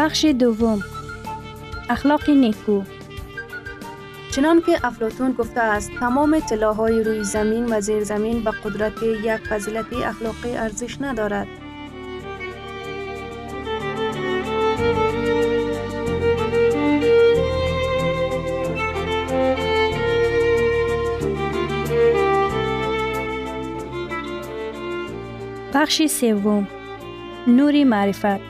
بخش دوم. اخلاق نیکو. چنان که افلاتون گفته است تمام طلاهای روی زمین و زیر زمین به قدرت یک فضیلت اخلاقی ارزش ندارد. بخش سوم. نوری معرفت.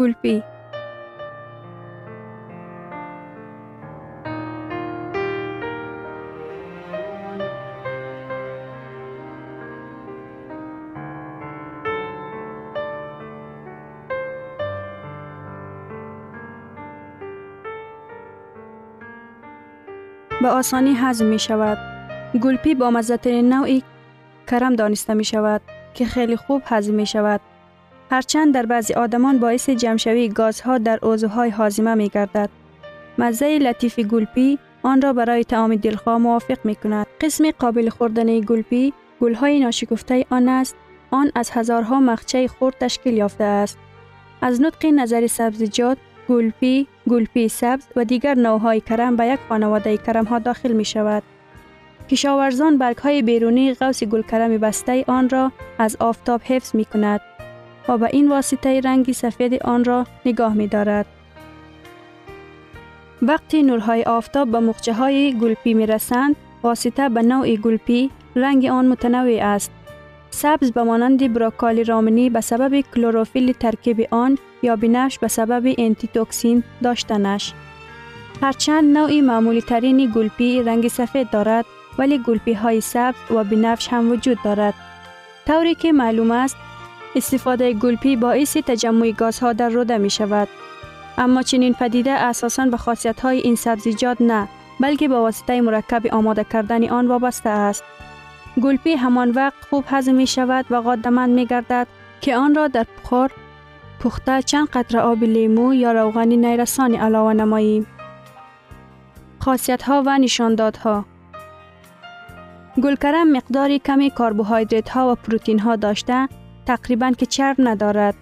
گلپی به آسانی هضم می شود. گلپی با مزترین نوعی کرم دانسته می شود که خیلی خوب هضم می شود. هرچند در بعضی آدمان باعث جمشوی گازها در عضوهای هاضمه می گردد. مزه لطیف گلپی آن را برای تعام دلخواه موافق می کند. قسم قابل خوردن گلپی گلهای ناشکفته آن است آن از هزارها مخچه خرد تشکیل یافته است. از نطق نظر سبزیجات گلپی، گلپی سبز و دیگر نوهای کرم به یک خانواده کرم ها داخل می شود. کشاورزان برگ های بیرونی غوث گل کرم بسته آن را از آفتاب حفظ می کند و به این واسطه رنگی سفید آن را نگاه می دارد. وقتی نورهای آفتاب به مخچه های گلپی می رسند، واسطه به نوع گلپی رنگ آن متنوع است. سبز به مانند براکالی رامنی به سبب کلروفیل ترکیب آن یا بنفش به سبب انتی توکسین داشتنش. هرچند نوعی معمولی ترین گلپی رنگ سفید دارد ولی گلپی های سبز و بنفش هم وجود دارد. طوری که معلوم است استفاده گلپی باعث تجمع گازها در روده می شود. اما چنین پدیده اساساً به خاصیت های این سبزیجات نه بلکه با واسطه مرکب آماده کردن آن وابسته است. گلپی همان وقت خوب هضم می شود و قادمند می گردد که آن را در بخار پخته چند قطره آب لیمو یا روغن نیرسانی علاوه نماییم. خاصیت ها و نشاندادها گلکرم مقداری کمی کربوهیدرات ها و پروتین ها داشته تقریبا که چرب ندارد.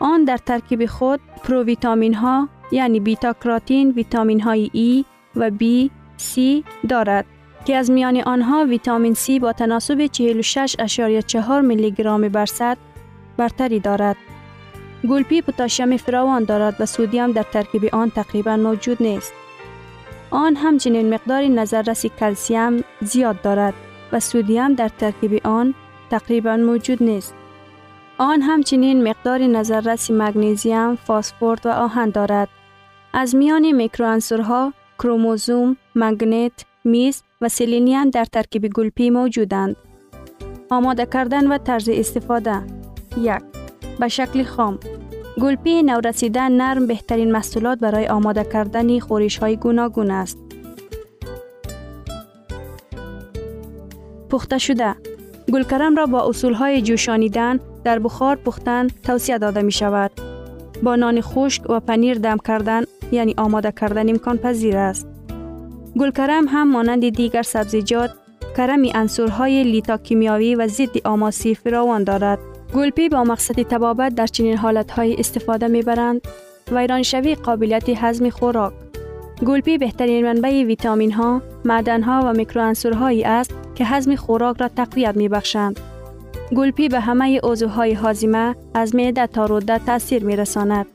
آن در ترکیب خود پروویتامین ها یعنی بیتا کراتین، ویتامین های ای و بی، سی دارد که از میان آنها ویتامین سی با تناسب 46.4 میلی گرم بر برتری دارد. گلپی پتاسیم فراوان دارد و سودیم در ترکیب آن تقریبا موجود نیست. آن همچنین مقدار نظررس کلسیم زیاد دارد و سودیم در ترکیب آن تقریبا موجود نیست. آن همچنین مقدار نظررس مگنیزیم، فاسفور و آهن دارد. از میان میکروانسورها کروموزوم، مگنت، میز و سلینیان در ترکیب گلپی موجودند. آماده کردن و طرز استفاده یک به شکل خام گلپی نورسیده نرم بهترین محصولات برای آماده کردن خورش های گوناگون است. پخته شده گلکرم را با اصول های جوشانیدن در بخار پختن توصیه داده می شود. با نان خشک و پنیر دم کردن یعنی آماده کردن امکان پذیر است. گلکرم هم مانند دیگر سبزیجات کرمی انصورهای لیتا کیمیاوی و ضد آماسی فراوان دارد. گلپی با مقصد تبابت در چنین حالتهای استفاده می‌برند و شوی قابلیت هضم خوراک. گلپی بهترین منبع ویتامین ها، معدن ها و میکروانسورهایی است که هضم خوراک را تقویت می بخشند. گلپی به همه عضوهای هاضمه از معده تا روده تاثیر می رساند.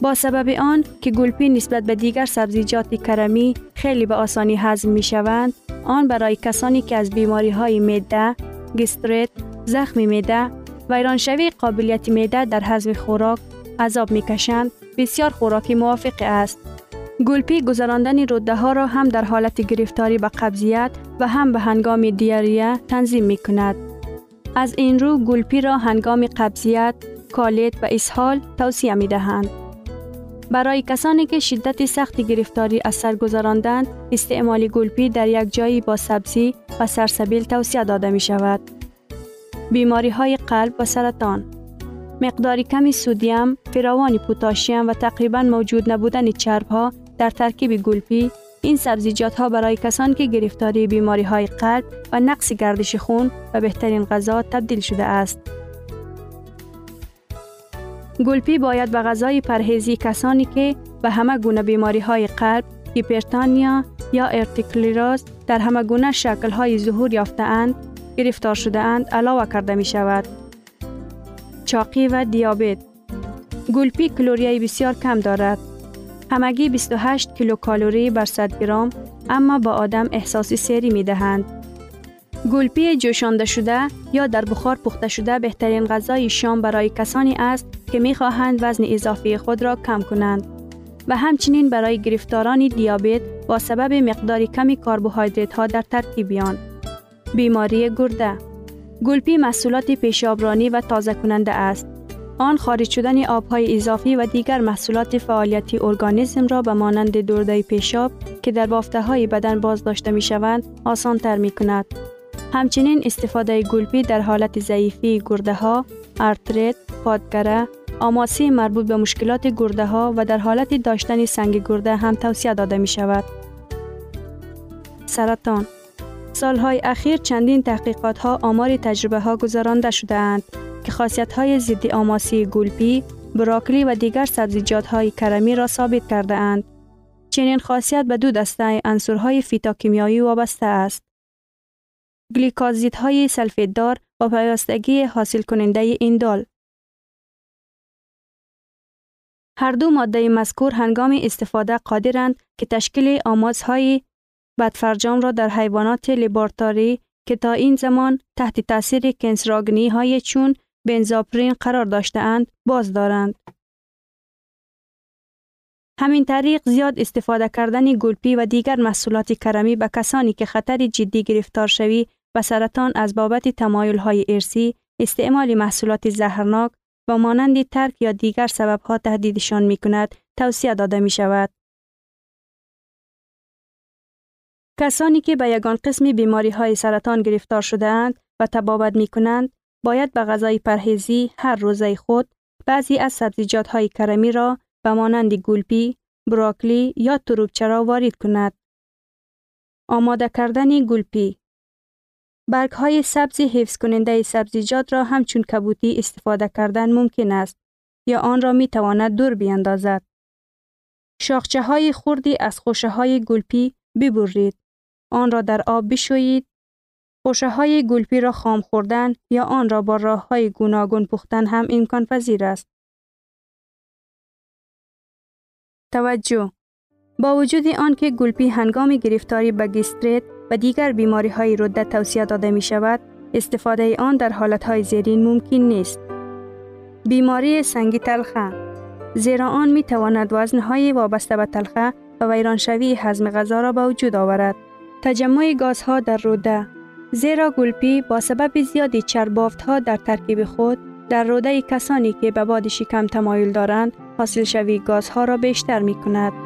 با سبب آن که گلپی نسبت به دیگر سبزیجات کرمی خیلی به آسانی هضم می شوند، آن برای کسانی که از بیماری های معده، گسترت، زخم معده ویرانشوی قابلیت معده در هضم خوراک عذاب می‌کشند بسیار خوراکی موافق است گلپی گذراندن روده ها را هم در حالت گرفتاری به قبضیت و هم به هنگام دیاریه تنظیم می کند. از این رو گلپی را هنگام قبضیت، کالت و اسهال توصیه می دهند. برای کسانی که شدت سخت گرفتاری از سر گذراندند، استعمال گلپی در یک جایی با سبزی و سرسبیل توصیه داده می شود. بیماری های قلب و سرطان مقداری کمی سودیم، فراوان پوتاشیم و تقریبا موجود نبودن چرب ها در ترکیب گلپی این سبزیجات ها برای کسانی که گرفتاری بیماری های قلب و نقص گردش خون و بهترین غذا تبدیل شده است. گلپی باید به غذای پرهیزی کسانی که به همه گونه بیماری های قلب، هیپرتانیا یا ارتیکلیراز در همه گونه شکل های ظهور یافته اند گرفتار شده اند علاوه کرده می شود. چاقی و دیابت گلپی کلوریای بسیار کم دارد. همگی 28 کیلوکالری بر 100 گرم اما با آدم احساسی سری می دهند. گلپی جوشانده شده یا در بخار پخته شده بهترین غذای شام برای کسانی است که می خواهند وزن اضافی خود را کم کنند و همچنین برای گرفتاران دیابت با سبب مقدار کمی کربوهیدرات ها در ترکیبیان. بیماری گرده گلپی محصولات پیشابرانی و تازه کننده است. آن خارج شدن آبهای اضافی و دیگر محصولات فعالیتی ارگانیسم را به مانند درده پیشاب که در بافته های بدن بازداشته می شوند آسان تر می کند. همچنین استفاده گلپی در حالت ضعیفی گرده ها، ارتریت، پادگره، آماسی مربوط به مشکلات گرده ها و در حالت داشتن سنگ گرده هم توصیه داده می شود. سرطان سالهای اخیر چندین تحقیقات ها آمار تجربه ها گذرانده شده اند که خاصیت های ضد آماسی گلپی، براکلی و دیگر سبزیجات های کرمی را ثابت کرده اند. چنین خاصیت به دو دسته عنصرهای فیتاکیمیایی وابسته است. های سلفیددار و پیوستگی حاصل کننده ایندال. هر دو ماده مذکور هنگام استفاده قادرند که تشکیل آمازهای بدفرجام را در حیوانات لبارتاری که تا این زمان تحت تاثیر کنسراگنی های چون بنزاپرین قرار داشته اند باز دارند. همین طریق زیاد استفاده کردن گلپی و دیگر محصولات کرمی به کسانی که خطر جدی گرفتار شوی و سرطان از بابت تمایل های ارسی استعمال محصولات زهرناک و مانند ترک یا دیگر سببها تهدیدشان می کند توصیه داده می شود. کسانی که به یگان قسم بیماری های سرطان گرفتار شده اند و تبابت می کنند باید به غذای پرهیزی هر روزه خود بعضی از سبزیجات های کرمی را به مانند گلپی، براکلی یا تروبچه را وارد کند. آماده کردن گلپی برگ های سبزی حفظ کننده سبزیجات را همچون کبوتی استفاده کردن ممکن است یا آن را می تواند دور بیاندازد. شاخچه های خوردی از خوشه های گلپی ببرید. آن را در آب بشویید. خوشه های گلپی را خام خوردن یا آن را با راه های گوناگون پختن هم امکان پذیر است. توجه با وجود آنکه گلپی هنگام گرفتاری به گستریت و دیگر بیماری های رده توصیه داده می شود، استفاده آن در حالت های زیرین ممکن نیست. بیماری سنگی تلخه زیرا آن می تواند وزن های وابسته به تلخه و ویرانشوی هضم غذا را به وجود آورد. تجمع گازها در روده زیرا گلپی با سبب زیادی چربافت ها در ترکیب خود در روده کسانی که به باد شکم تمایل دارند حاصل شوی گازها را بیشتر می کند.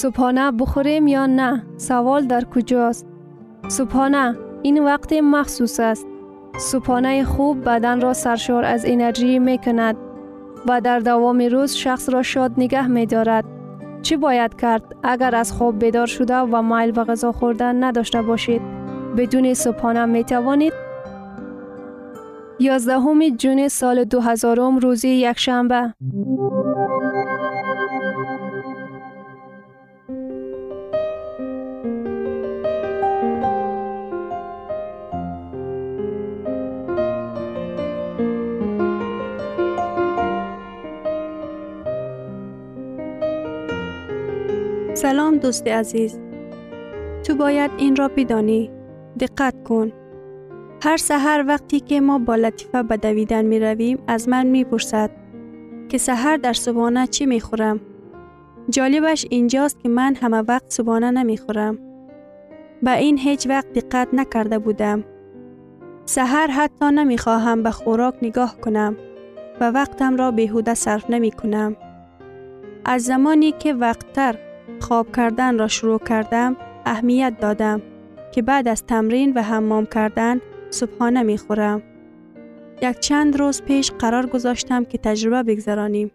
صبحانه بخوریم یا نه؟ سوال در کجاست؟ صبحانه این وقت مخصوص است. صبحانه خوب بدن را سرشار از انرژی می کند و در دوام روز شخص را شاد نگه می دارد. چی باید کرد اگر از خواب بیدار شده و مایل و غذا خوردن نداشته باشید؟ بدون صبحانه می توانید؟ یازدهم جون سال 2000 روزی یک سلام دوست عزیز. تو باید این را بدانی. دقت کن. هر سحر وقتی که ما با لطیفه به دویدن می رویم از من می پرسد که سحر در صبحانه چی می خورم؟ جالبش اینجاست که من همه وقت صبحانه نمی خورم. به این هیچ وقت دقت نکرده بودم. سحر حتی نمی خواهم به خوراک نگاه کنم و وقتم را بهوده صرف نمی کنم. از زمانی که وقتتر خواب کردن را شروع کردم اهمیت دادم که بعد از تمرین و حمام کردن صبحانه می خورم. یک چند روز پیش قرار گذاشتم که تجربه بگذرانیم.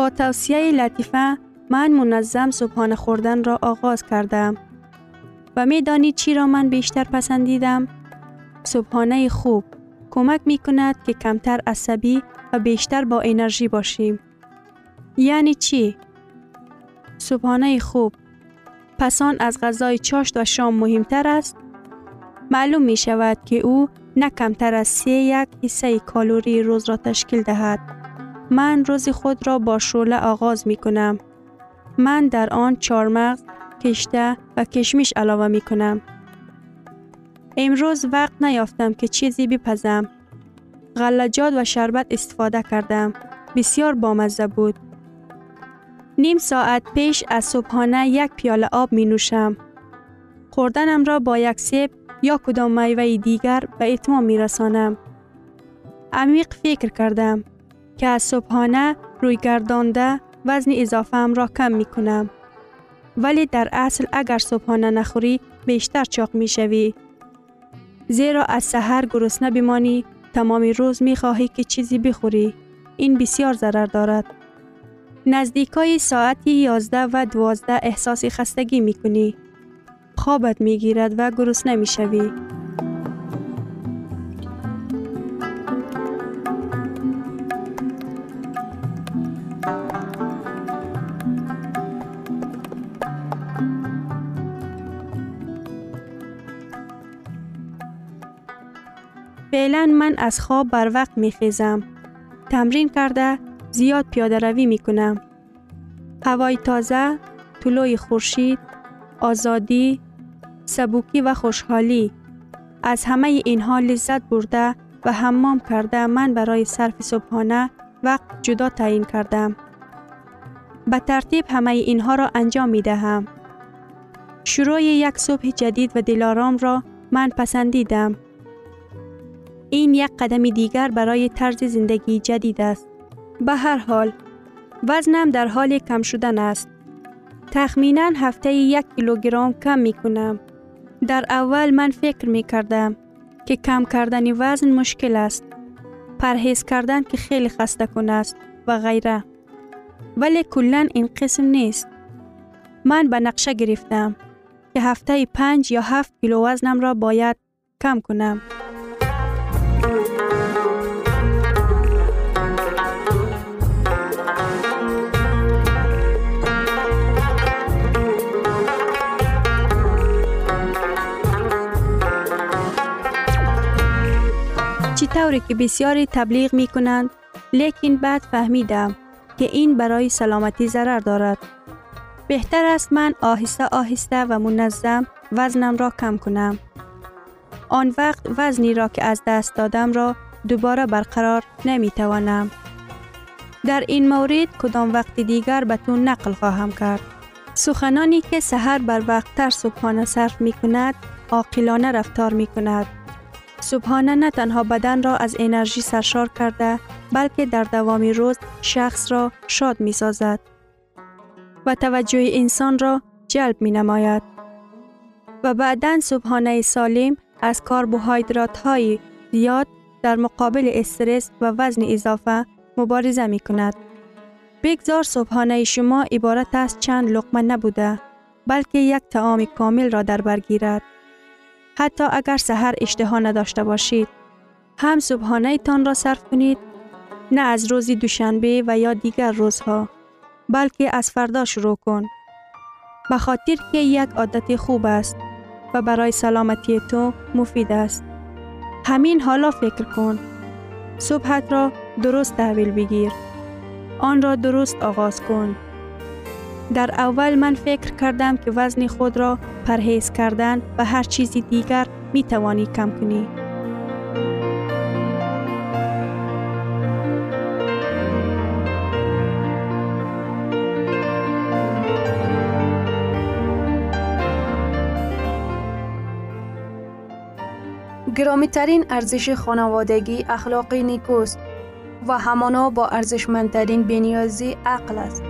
با توصیه لطیفه من منظم صبحانه خوردن را آغاز کردم. و می دانید چی را من بیشتر پسندیدم؟ صبحانه خوب کمک می کند که کمتر عصبی و بیشتر با انرژی باشیم. یعنی چی؟ صبحانه خوب پسان از غذای چاشت و شام مهمتر است؟ معلوم می شود که او نه کمتر از سه یک حصه کالوری روز را تشکیل دهد. من روز خود را با شوله آغاز می کنم. من در آن چارمغز، کشته و کشمیش علاوه می کنم. امروز وقت نیافتم که چیزی بپزم. غلجات و شربت استفاده کردم. بسیار بامزه بود. نیم ساعت پیش از صبحانه یک پیاله آب می نوشم. خوردنم را با یک سیب یا کدام میوه دیگر به اتمام می رسانم. عمیق فکر کردم که از صبحانه روی گردانده وزن اضافه ام را کم می کنم. ولی در اصل اگر صبحانه نخوری بیشتر چاق می شوی. زیرا از سحر گرسنه بمانی تمام روز می خواهی که چیزی بخوری. این بسیار ضرر دارد. نزدیکای ساعتی 11 و 12 احساس خستگی می کنی. خوابت می گیرد و گرسنه می شوی. فعلا من از خواب بر وقت می خیزم. تمرین کرده زیاد پیاده روی می کنم. هوای تازه، طلوع خورشید، آزادی، سبوکی و خوشحالی از همه اینها لذت برده و حمام کرده من برای صرف صبحانه وقت جدا تعیین کردم. به ترتیب همه اینها را انجام می دهم. شروع یک صبح جدید و دلارام را من پسندیدم. این یک قدم دیگر برای طرز زندگی جدید است. به هر حال وزنم در حال کم شدن است. تخمینا هفته یک کیلوگرم کم می کنم. در اول من فکر می کردم که کم کردن وزن مشکل است. پرهیز کردن که خیلی خسته کن است و غیره. ولی کلا این قسم نیست. من به نقشه گرفتم که هفته پنج یا هفت کیلو وزنم را باید کم کنم. طوری که بسیاری تبلیغ می کنند لیکن بعد فهمیدم که این برای سلامتی ضرر دارد. بهتر است من آهسته آهسته و منظم وزنم را کم کنم. آن وقت وزنی را که از دست دادم را دوباره برقرار نمی توانم. در این مورد کدام وقت دیگر به تو نقل خواهم کرد. سخنانی که سهر بر وقت تر صبحانه صرف می کند، عاقلانه رفتار می کند. صبحانه نه تنها بدن را از انرژی سرشار کرده بلکه در دوام روز شخص را شاد می سازد و توجه انسان را جلب می نماید. و بعدا صبحانه سالم از کربوهیدرات های زیاد در مقابل استرس و وزن اضافه مبارزه می کند. بگذار صبحانه شما عبارت از چند لقمه نبوده بلکه یک تعام کامل را در برگیرد. حتی اگر سحر اشتها نداشته باشید. هم صبحانه تان را صرف کنید نه از روزی دوشنبه و یا دیگر روزها بلکه از فردا شروع کن. به خاطر که یک عادت خوب است و برای سلامتی تو مفید است. همین حالا فکر کن. صبحت را درست تحویل بگیر. آن را درست آغاز کن. در اول من فکر کردم که وزن خود را پرهیز کردن و هر چیزی دیگر می توانی کم کنی. گرامی ترین ارزش خانوادگی اخلاقی نیکوست و همانا با ارزشمندترین بنیازی عقل است.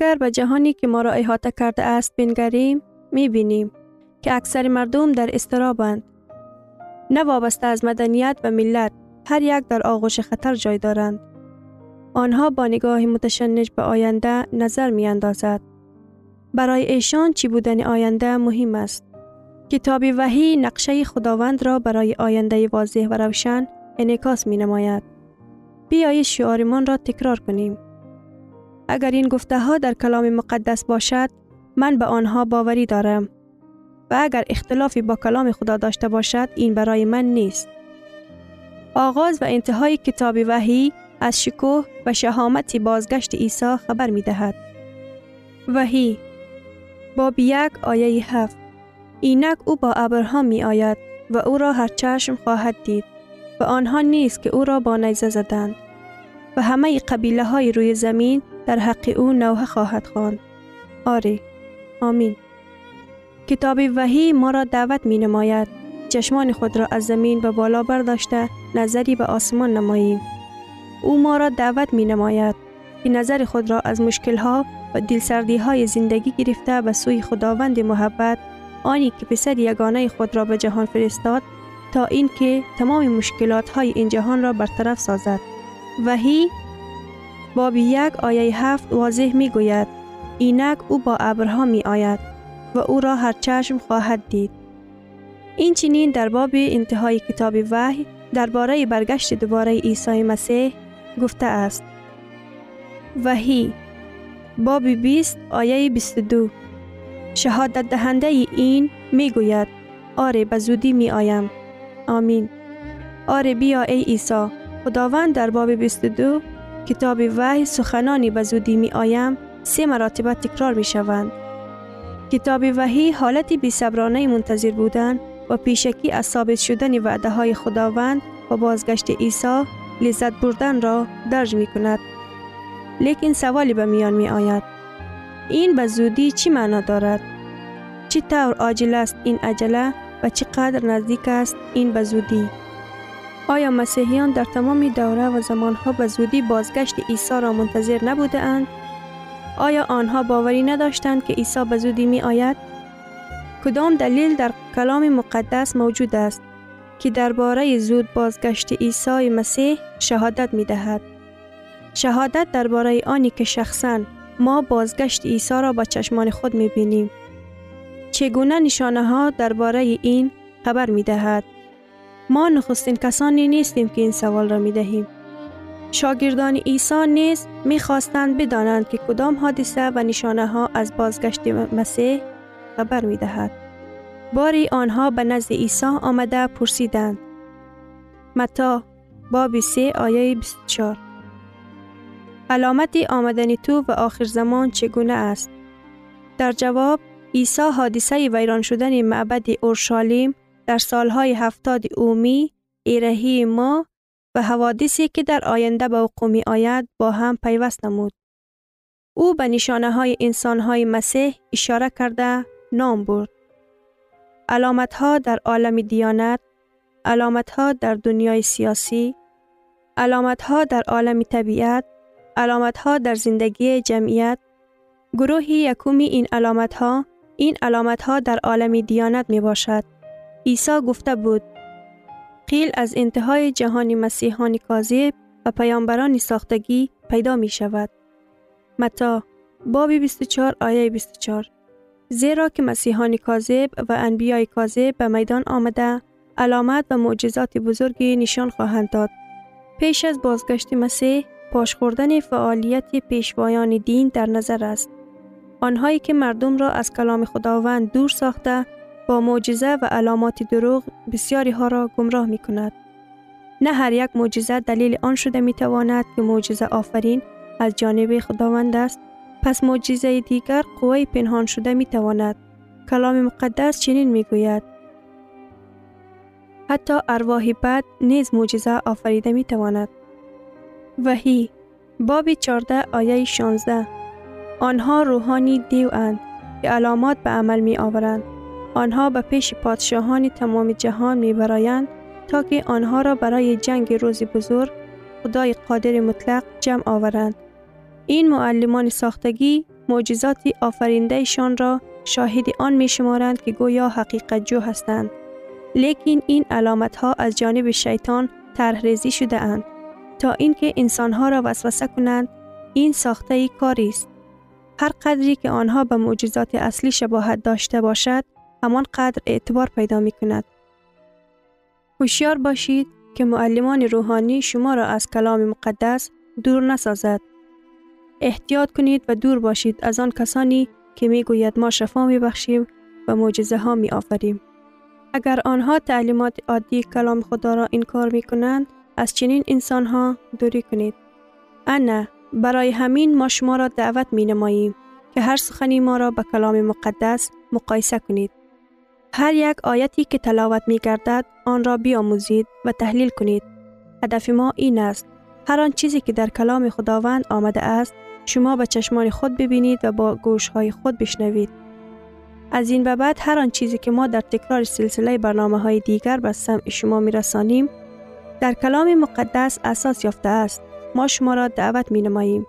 اگر به جهانی که ما را احاطه کرده است بنگریم می بینیم که اکثر مردم در استرابند. نه وابسته از مدنیت و ملت هر یک در آغوش خطر جای دارند. آنها با نگاه متشنج به آینده نظر می اندازد. برای ایشان چی بودن آینده مهم است. کتاب وحی نقشه خداوند را برای آینده واضح و روشن انعکاس می نماید. بیایید شعارمان را تکرار کنیم. اگر این گفته ها در کلام مقدس باشد، من به آنها باوری دارم. و اگر اختلافی با کلام خدا داشته باشد، این برای من نیست. آغاز و انتهای کتاب وحی از شکوه و شهامت بازگشت عیسی خبر می دهد. وحی باب یک آیه هفت اینک او با ابرها می آید و او را هر چشم خواهد دید و آنها نیست که او را با نیزه زدند و همه قبیله های روی زمین در حق او نوحه خواهد خواند. آری. آمین. کتاب وحی ما را دعوت می نماید چشمان خود را از زمین به بالا برداشته نظری به آسمان نماییم. او ما را دعوت می نماید که نظر خود را از مشکلها و دلسردی های زندگی گرفته به سوی خداوند محبت آنی که پسر یگانه خود را به جهان فرستاد تا اینکه تمام مشکلات های این جهان را برطرف سازد. وحی باب یک آیه هفت واضح می گوید اینک او با ابرها می آید و او را هر چشم خواهد دید. این چنین در باب انتهای کتاب وحی درباره برگشت دوباره عیسی مسیح گفته است. وحی باب 20 آیه 22 شهادت دهنده این می گوید آره به زودی می آیم. آمین. آره بیا ای عیسی خداوند در باب 22 کتاب وحی سخنانی به زودی می آیم سه مراتبه تکرار می شوند. کتاب وحی حالتی بی صبرانه منتظر بودن و پیشکی از ثابت شدن وعده های خداوند و بازگشت عیسی لذت بردن را درج می کند. لیکن سوالی به میان می آید. این به زودی چی معنا دارد؟ چی طور عاجل است این عجله و چقدر نزدیک است این به زودی؟ آیا مسیحیان در تمام دوره و زمانها به زودی بازگشت عیسی را منتظر نبوده اند؟ آیا آنها باوری نداشتند که عیسی به زودی می آید؟ کدام دلیل در کلام مقدس موجود است که درباره زود بازگشت عیسی مسیح شهادت می دهد؟ شهادت درباره آنی که شخصا ما بازگشت عیسی را با چشمان خود می بینیم. چگونه نشانه ها درباره این خبر می دهد؟ ما نخستین کسانی نیستیم که این سوال را می دهیم. شاگردان عیسی نیز می خواستند بدانند که کدام حادثه و نشانه ها از بازگشت مسیح خبر می دهد. باری آنها به نزد عیسی آمده پرسیدند. متا باب 3 آیه 24 علامت آمدن تو و آخر زمان چگونه است؟ در جواب عیسی حادثه ویران شدن معبد اورشالیم در سالهای هفتاد اومی ایرهی ما و حوادثی که در آینده به وقوع می آید با هم پیوست نمود. او به نشانه های انسان های مسیح اشاره کرده نام برد. علامت ها در عالم دیانت، علامت ها در دنیای سیاسی، علامت ها در عالم طبیعت، علامت ها در زندگی جمعیت، گروهی یکومی این علامت ها، این علامت ها در عالم دیانت می باشد. عیسی گفته بود قیل از انتهای جهان مسیحان کاذب و پیامبران ساختگی پیدا می شود. متا باب 24 آیه 24 زیرا که مسیحان کاذب و انبیای کاذب به میدان آمده علامت و معجزات بزرگی نشان خواهند داد. پیش از بازگشت مسیح پاش خوردن فعالیت پیشوایان دین در نظر است. آنهایی که مردم را از کلام خداوند دور ساخته با معجزه و علامات دروغ بسیاری ها را گمراه می کند. نه هر یک معجزه دلیل آن شده می تواند که معجزه آفرین از جانب خداوند است. پس معجزه دیگر قوی پنهان شده می تواند. کلام مقدس چنین می گوید. حتی ارواح بد نیز معجزه آفریده می تواند. وحی باب 14 آیه 16 آنها روحانی دیو اند که علامات به عمل می آورند. آنها به پیش پادشاهان تمام جهان می برایند تا که آنها را برای جنگ روز بزرگ خدای قادر مطلق جمع آورند. این معلمان ساختگی معجزات آفریندهشان را شاهد آن می شمارند که گویا حقیقت جو هستند. لیکن این علامت ها از جانب شیطان طرح شده اند تا اینکه انسانها را وسوسه کنند این ساخته ای کاری است هر قدری که آنها به معجزات اصلی شباهت داشته باشد همان قدر اعتبار پیدا می کند هوشیار باشید که معلمان روحانی شما را از کلام مقدس دور نسازد احتیاط کنید و دور باشید از آن کسانی که می گوید ما شفا می بخشیم و معجزه ها می آفریم. اگر آنها تعلیمات عادی کلام خدا را انکار می کنند از چنین انسان ها دوری کنید. انا برای همین ما شما را دعوت می نماییم که هر سخنی ما را به کلام مقدس مقایسه کنید. هر یک آیتی که تلاوت می گردد آن را بیاموزید و تحلیل کنید. هدف ما این است هر آن چیزی که در کلام خداوند آمده است شما به چشمان خود ببینید و با گوش های خود بشنوید. از این به بعد هر آن چیزی که ما در تکرار سلسله برنامه های دیگر به سمع شما می رسانیم در کلام مقدس اساس یافته است. ما شما را دعوت می نماییم.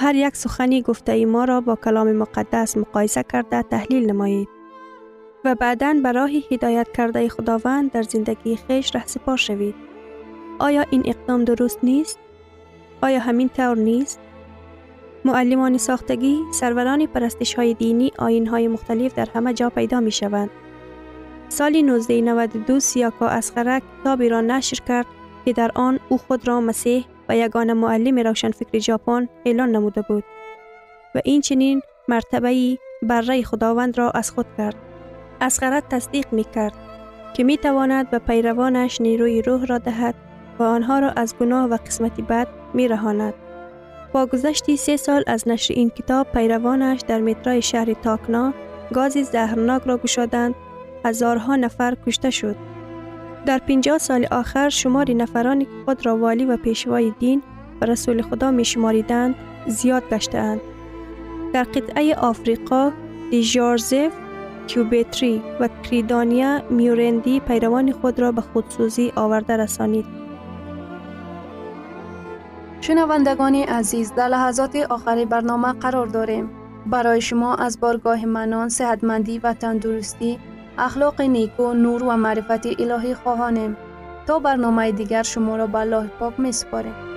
هر یک سخنی گفته ای ما را با کلام مقدس مقایسه کرده تحلیل نمایید. و بعدا راه هدایت کرده خداوند در زندگی خیش سپار شوید. آیا این اقدام درست نیست؟ آیا همین طور نیست؟ معلمان ساختگی سروران پرستش های دینی آین های مختلف در همه جا پیدا می شوند. سال 1992 سیاکا اسخره کتابی را نشر کرد که در آن او خود را مسیح و یگان معلم روشنفکر ژاپن اعلان نموده بود و این چنین مرتبه بره خداوند را از خود کرد. اسخره تصدیق می کرد که می تواند به پیروانش نیروی روح را دهد و آنها را از گناه و قسمت بد می رهاند. با گذشتی سه سال از نشر این کتاب پیروانش در مترای شهر تاکنا گازی زهرناک را گشادند هزارها نفر کشته شد. در پنجاه سال آخر شماری نفرانی که خود را والی و پیشوای دین و رسول خدا می شماریدند زیاد گشتهاند. در قطعه آفریقا دیجارزف، کیوبتری و کریدانیا میورندی پیروان خود را به خودسوزی آورده رسانید. شنوندگان عزیز در لحظات آخری برنامه قرار داریم. برای شما از بارگاه منان، صحتمندی و تندرستی، اخلاق نیکو، نور و معرفت الهی خواهانیم. تا برنامه دیگر شما را به الله پاک می سپاریم.